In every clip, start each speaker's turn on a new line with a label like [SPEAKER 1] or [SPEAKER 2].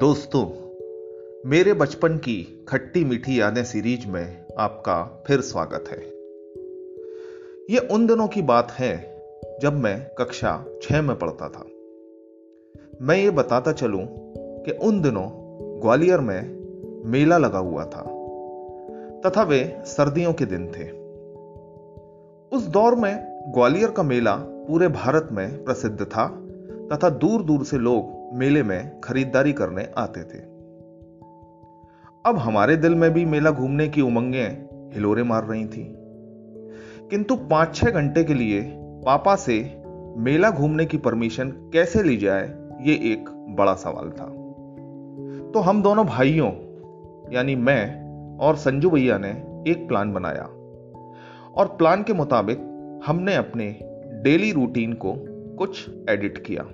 [SPEAKER 1] दोस्तों, मेरे बचपन की खट्टी मीठी यादें सीरीज़ में आपका फिर स्वागत है। यह उन दिनों की बात है जब मैं कक्षा छह में पढ़ता था। मैं ये बताता चलूँ कि उन दिनों ग्वालियर में मेला लगा हुआ था, तथा वे सर्दियों के दिन थे। उस दौर में ग्वालियर का मेला पूरे भारत में प्रसिद्ध था, तथा दूर दूर से लोग मेले में खरीदारी करने आते थे। अब हमारे दिल में भी मेला घूमने की उमंगें हिलोरे मार रही थी। किंतु पाँच छह घंटे के लिए पापा से मेला घूमने की परमिशन कैसे ली जाए, ये एक बड़ा सवाल था। तो हम दोनों भाइयों, यानी मैं और संजू भैया ने एक प्लान बनाया। और प्लान के मुताबिक हमने अपने डेली रूटीन को कुछ एडिट किया।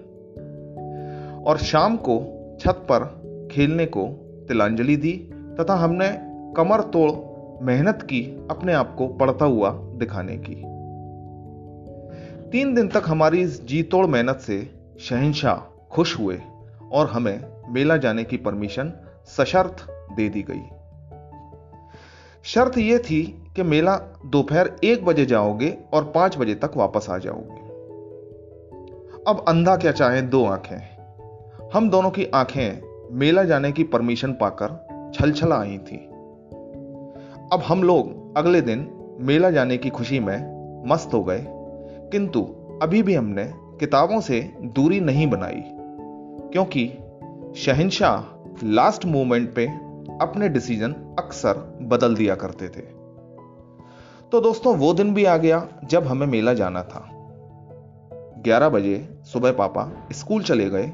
[SPEAKER 1] और शाम को छत पर खेलने को तिलांजलि दी तथा हमने कमर तोड़ मेहनत की अपने आप को पढ़ता हुआ दिखाने की। तीन दिन तक हमारी इस जी तोड़ मेहनत से शहनशाह खुश हुए और हमें मेला जाने की परमिशन सशर्त दे दी गई। शर्त यह थी कि मेला दोपहर एक बजे जाओगे और पाँच बजे तक वापस आ जाओगे। अब अंधा क्या चाहे दो आँखें। हम दोनों की आँखें मेला जाने की परमिशन पाकर छलछला आई थी। अब हम लोग अगले दिन मेला जाने की खुशी में मस्त हो गए, किंतु अभी भी हमने किताबों से दूरी नहीं बनाई, क्योंकि शहनशाह लास्ट मोमेंट पे अपने डिसीज़न अक्सर बदल दिया करते थे। तो दोस्तों, वो दिन भी आ गया जब हमें मेला जाना था। 11 बजे सुबह पापा स्कूल चले गए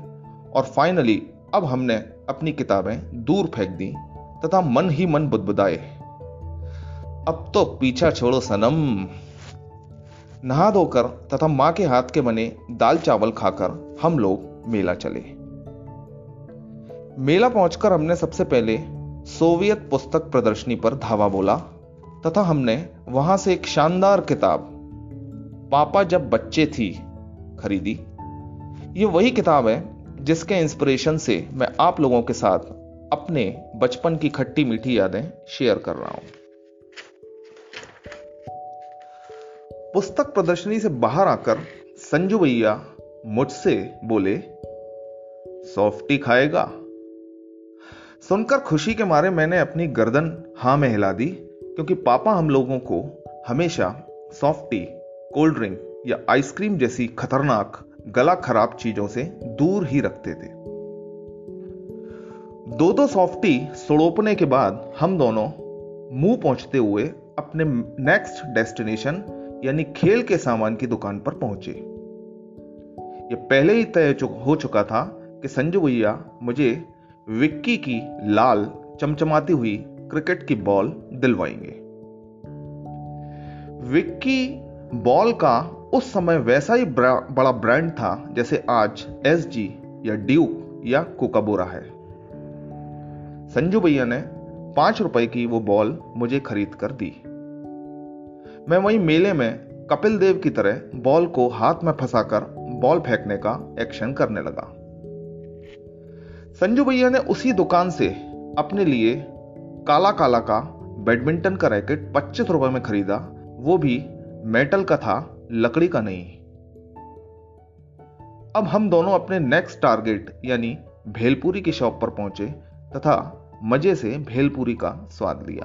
[SPEAKER 1] और फाइनली अब हमने अपनी किताबें दूर फेंक दी तथा मन ही मन बुदबुदाए। अब तो पीछा छोड़ो सनम। नहा धोकर तथा माँ के हाथ के बने दाल चावल खाकर हम लोग मेला चले। मेला पहुंचकर हमने सबसे पहले सोवियत पुस्तक प्रदर्शनी पर धावा बोला तथा हमने वहाँ से एक शानदार किताब, पापा जब बच्चे थी, खरीदी। ये वही किताब है जिसके इंस्पिरेशन से मैं आप लोगों के साथ अपने बचपन की खट्टी मीठी यादें शेयर कर रहा हूँ। पुस्तक प्रदर्शनी से बाहर आकर संजू भैया मुझसे बोले सॉफ्टी खाएगा? सुनकर खुशी के मारे मैंने अपनी गर्दन हाँ में हिला दी, क्योंकि पापा हम लोगों को हमेशा सॉफ्टी कोल्ड ड्रिंक या आइसक्रीम जैसी खतरनाक गला खराब चीज़ों से दूर ही रखते थे। दो दो सॉफ्टी सड़ोपने के बाद हम दोनों मुँह पहुँचते हुए अपने नेक्स्ट डेस्टिनेशन यानी खेल के सामान की दुकान पर पहुँचे। यह पहले ही तय हो चुका था कि संजू भैया मुझे विक्की की लाल, चमचमाती हुई क्रिकेट की बॉल दिलवाएँगे। विक्की बॉल का उस समय वैसा ही बड़ा ब्रांड था जैसे आज एस जी या ड्यूक या कोकाबोरा है। संजू भैया ने पाँच रुपए की वो बॉल मुझे खरीद कर दी। मैं वही मेले में कपिल देव की तरह बॉल को हाथ में फंसाकर बॉल फेंकने का एक्शन करने लगा। संजू भैया ने उसी दुकान से अपने लिए काला काला का बैडमिंटन का रैकेट पच्चीस रुपए में खरीदा, वो भी मेटल का था लकड़ी का नहीं अब हम दोनों अपने नेक्स्ट टारगेट यानी भेलपुरी की शॉप पर पहुँचे, तथा मज़े से भेलपुरी का स्वाद लिया।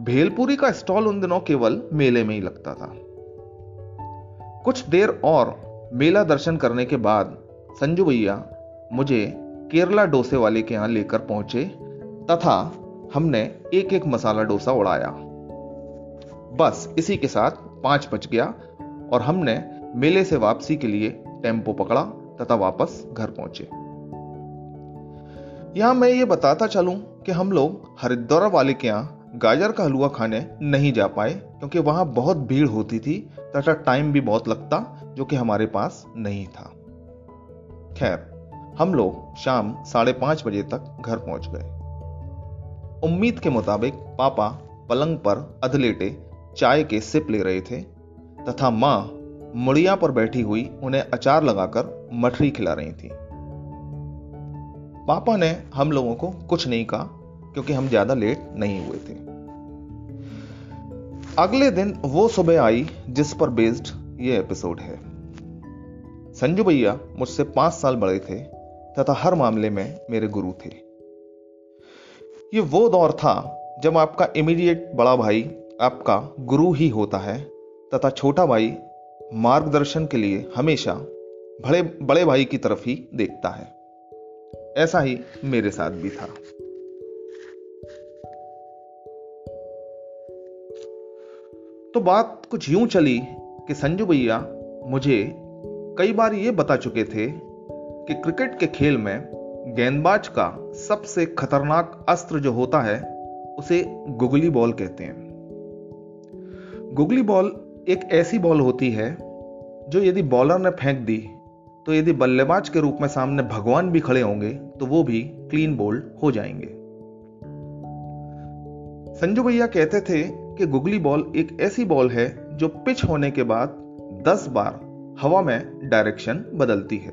[SPEAKER 1] भेलपुरी का स्टॉल उन दिनों केवल मेले में ही लगता था। कुछ देर और मेला दर्शन करने के बाद, संजू भैया मुझे केरला डोसे वाले के यहाँ लेकर पहुँचे, तथा हमने एक एक मसाला डोसा उड़ाया। बस इसी के साथ पाँच बज गया और हमने मेले से वापसी के लिए टेंपो पकड़ा तथा वापस घर पहुँचे। यहाँ मैं ये बताता चलूँ कि हम लोग हरिद्वार वाले के यहाँ गाजर का हलवा खाने नहीं जा पाए क्योंकि वहाँ बहुत भीड़ होती थी तथा टाइम भी बहुत लगता जो कि हमारे पास नहीं था। खैर, हम लोग शाम साढ़े पाँच बजे तक घर पहुँच गए। उम्मीद के मुताबिक पापा पलंग पर अधलेटे चाय के सिप ले रहे थे, तथा माँ मुड़िया पर बैठी हुई उन्हें अचार लगाकर मठरी खिला रही थी। पापा ने हम लोगों को कुछ नहीं कहा, क्योंकि हम ज़्यादा लेट नहीं हुए थे। अगले दिन वो सुबह आई जिस पर बेस्ड ये एपिसोड है। संजू भैया मुझसे पाँच साल बड़े थे, तथा हर मामले में मेरे गुरु थे। ये वो दौर था जब आपका इमीडिएट बड़ा भाई आपका गुरु ही होता है, तथा छोटा भाई मार्गदर्शन के लिए हमेशा बड़े बड़े भाई की तरफ़ ही देखता है। ऐसा ही मेरे साथ भी था। तो बात कुछ यूँ चली कि संजू भैया मुझे कई बार ये बता चुके थे कि क्रिकेट के खेल में गेंदबाज का सबसे खतरनाक अस्त्र जो होता है, उसे गुगली बॉल कहते हैं। गुगली बॉल एक ऐसी बॉल होती है जो यदि बॉलर ने फेंक दी तो यदि बल्लेबाज के रूप में सामने भगवान भी खड़े होंगे तो वो भी क्लीन बोल्ड हो जाएँगे। संजू भैया कहते थे कि गुगली बॉल एक ऐसी बॉल है जो पिच होने के बाद 10 बार हवा में डायरेक्शन बदलती है।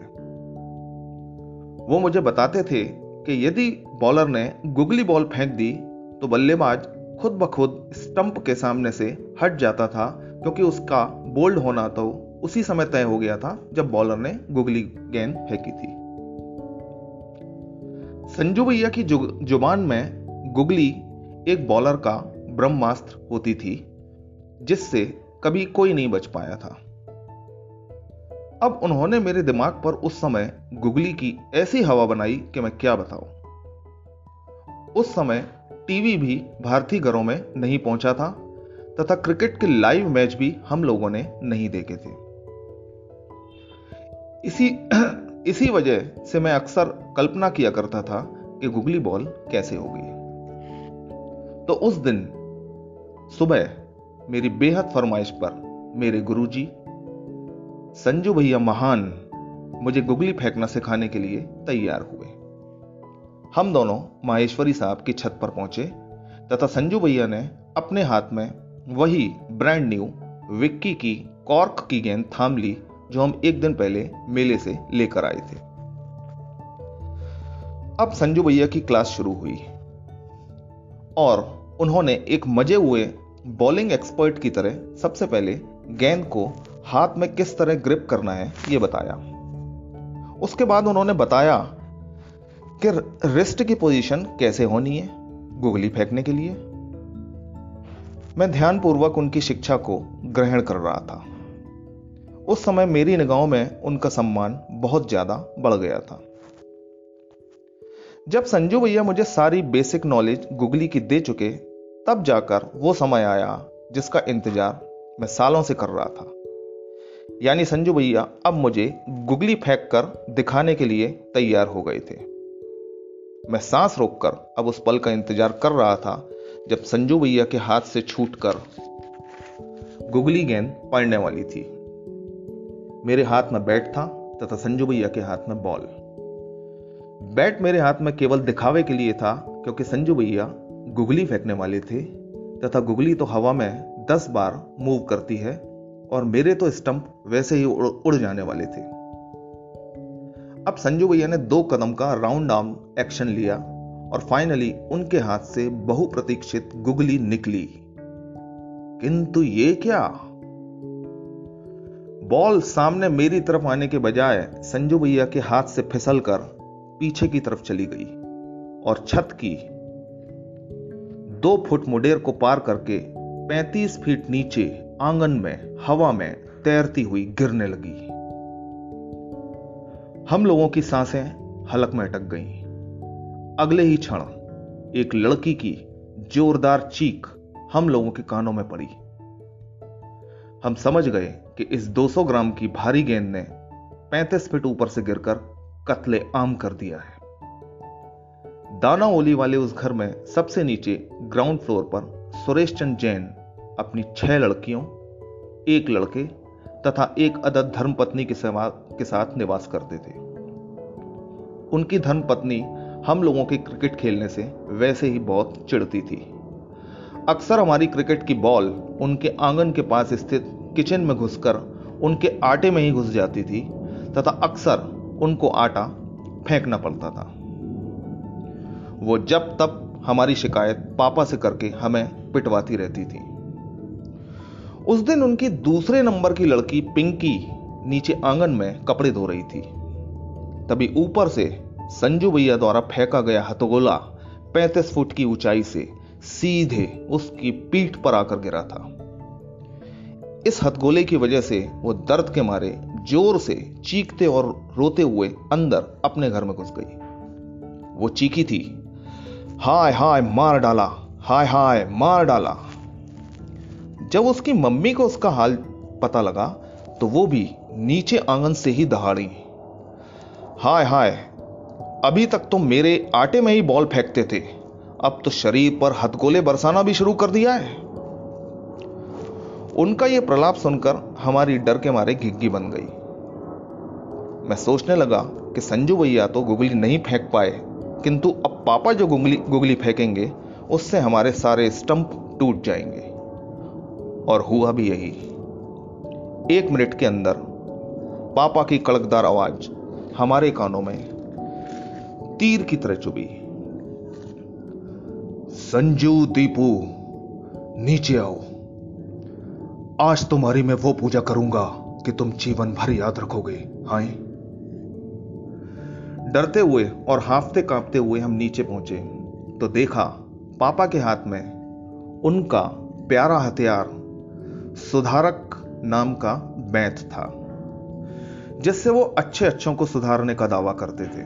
[SPEAKER 1] वो मुझे बताते थे कि यदि बॉलर ने गुगली बॉल फेंक दी तो बल्लेबाज खुद ब खुद स्टंप के सामने से हट जाता था, क्योंकि उसका बोल्ड होना तो उसी समय तय हो गया था, जब बॉलर ने गुगली गेंद फेंकी थी। संजू भैया की ज़ुबान में गुगली एक बॉलर का ब्रह्मास्त्र होती थी, जिससे कभी कोई नहीं बच पाया था। अब उन्होंने मेरे दिमाग पर उस समय गुगली की ऐसी हवा बनाई कि मैं क्या बताऊँ। उस समय टीवी भी भारतीय घरों में नहीं पहुँचा था, तथा क्रिकेट के लाइव मैच भी हम लोगों ने नहीं देखे थे। इसी इसी वजह से मैं अक्सर कल्पना किया करता था कि गुगली बॉल कैसे होगी। तो उस दिन सुबह मेरी बेहद फरमाइश पर मेरे गुरुजी, संजू भैया महान मुझे गुगली फेंकना सिखाने के लिए तैयार हुए। हम दोनों माहेश्वरी साहब की छत पर पहुँचे, तथा संजू भैया ने अपने हाथ में वही ब्रांड न्यू विक्की की कॉर्क की गेंद थाम ली, जो हम एक दिन पहले मेले से लेकर आए थे। अब संजू भैया की क्लास शुरू हुई, और उन्होंने एक मज़े हुए बॉलिंग एक्सपर्ट की तरह सबसे पहले गेंद को हाथ में किस तरह ग्रिप करना है यह बताया। उसके बाद उन्होंने बताया कि रिस्ट की पोजीशन कैसे होनी है गुगली फेंकने के लिए? मैं ध्यानपूर्वक उनकी शिक्षा को ग्रहण कर रहा था। उस समय मेरी निगाहों में उनका सम्मान बहुत ज़्यादा बढ़ गया था। जब संजू भैया मुझे सारी बेसिक नॉलेज गुगली की दे चुके, तब जाकर वो समय आया जिसका इंतज़ार मैं सालों से कर रहा था। यानी संजू भैया अब मुझे गुगली फेंक कर दिखाने के लिए तैयार हो गए थे। मैं सांस रोककर अब उस पल का इंतज़ार कर रहा था जब संजू भैया के हाथ से छूटकर गुगली गेंद पड़ने वाली थी। मेरे हाथ में बैट था तथा संजू भैया के हाथ में बॉल। बैट मेरे हाथ में केवल दिखावे के लिए था क्योंकि संजू भैया गुगली फेंकने वाले थे तथा गुगली तो हवा में दस बार मूव करती है और मेरे तो स्टंप वैसे ही उड़, जाने वाले थे। अब संजू भैया ने दो कदम का राउंड आर्म एक्शन लिया और फाइनली उनके हाथ से बहुप्रतीक्षित गुगली निकली। किंतु ये क्या? बॉल सामने मेरी तरफ़ आने के बजाय संजू भैया के हाथ से फिसल कर पीछे की तरफ़ चली गई और छत की दो फुट मुडेर को पार करके 35 फीट नीचे आँगन में, हवा में तैरती हुई गिरने लगी। हम लोगों की साँसें हलक में अटक गईं। अगले ही क्षण एक लड़की की जोरदार चीख हम लोगों के कानों में पड़ी हम समझ गए कि इस 200 ग्राम की भारी गेंद ने 35 फीट ऊपर से गिरकर कत्ले आम कर दिया है दाना ओली वाले उस घर में सबसे नीचे ग्राउंड फ्लोर पर सुरेश चंद जैन अपनी छह लड़कियों, एक लड़के तथा एक अदद धर्मपत्नी के के साथ निवास करते थे। उनकी धर्मपत्नी हम लोगों के क्रिकेट खेलने से वैसे ही बहुत चिढ़ती थी। अक्सर हमारी क्रिकेट की बॉल उनके आँगन के पास स्थित किचन में घुसकर उनके आटे में ही घुस जाती थी तथा अक्सर उनको आटा फेंकना पड़ता था। वो जब तब हमारी शिकायत पापा से करके हमें पिटवाती रहती थी। उस दिन उनकी दूसरे नंबर की लड़की पिंकी नीचे आँगन में कपड़े धो रही थी। तभी ऊपर से संजू भैया द्वारा फेंका गया हथगोला पैंतीस फुट की ऊंचाई से सीधे उसकी पीठ पर आकर गिरा था। इस हथगोले की वजह से वो दर्द के मारे ज़ोर से चीखते और रोते हुए अंदर अपने घर में घुस गई। वो चीखी थी, हाय हाय, मार डाला, हाय हाय, मार डाला। जब उसकी मम्मी को उसका हाल पता लगा तो वो भी नीचे आँगन से ही दहाड़ी हाय हाय, अभी तक तो मेरे आटे में ही बॉल फेंकते थे। अब तो शरीर पर हथगोले बरसाना भी शुरू कर दिया है। उनका यह प्रलाप सुनकर हमारी डर के मारे घिग्गी बन गई। मैं सोचने लगा कि संजू भैया तो गुगली नहीं फेंक पाए, किंतु अब पापा जो गुगली गुगली फेंकेंगे, उससे हमारे सारे स्टंप टूट जाएँगे। और हुआ भी यही। एक मिनट के अंदर पापा की कड़कदार आवाज़ हमारे कानों में तीर की तरह चुभी। संजू, दीपू, नीचे आओ। आज तुम्हारी मैं वो पूजा करूँगा कि तुम जीवन भर याद रखोगे। हाय। डरते हुए और हाफते कांपते हुए हम नीचे पहुँचे तो देखा पापा के हाथ में उनका प्यारा हथियार सुधारक नाम का बैत था, जिससे वो अच्छे अच्छों को सुधारने का दावा करते थे।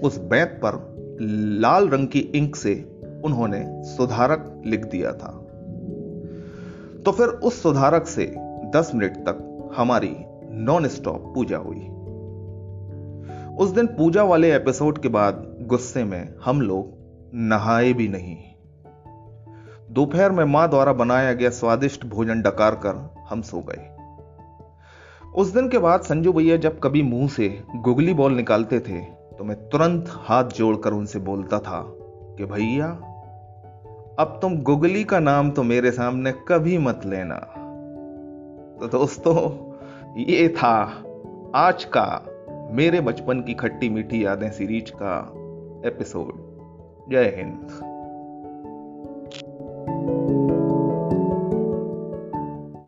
[SPEAKER 1] उस बैत पर लाल रंग की इंक से उन्होंने सुधारक लिख दिया था। तो फिर उस सुधारक से 10 मिनट तक हमारी नॉन स्टॉप पूजा हुई। उस दिन पूजा वाले एपिसोड के बाद गुस्से में हम लोग नहाए भी नहीं। दोपहर में माँ द्वारा बनाया गया स्वादिष्ट भोजन डकार कर हम सो गए। उस दिन के बाद संजू भैया जब कभी मुँह से गुगली बॉल निकालते थे तो मैं तुरंत हाथ जोड़कर उनसे बोलता था कि, भैया, अब तुम गुगली का नाम तो मेरे सामने कभी मत लेना। तो दोस्तों, ये था आज का मेरे बचपन की खट्टी मीठी यादें सीरीज़ का एपिसोड। जय हिंद।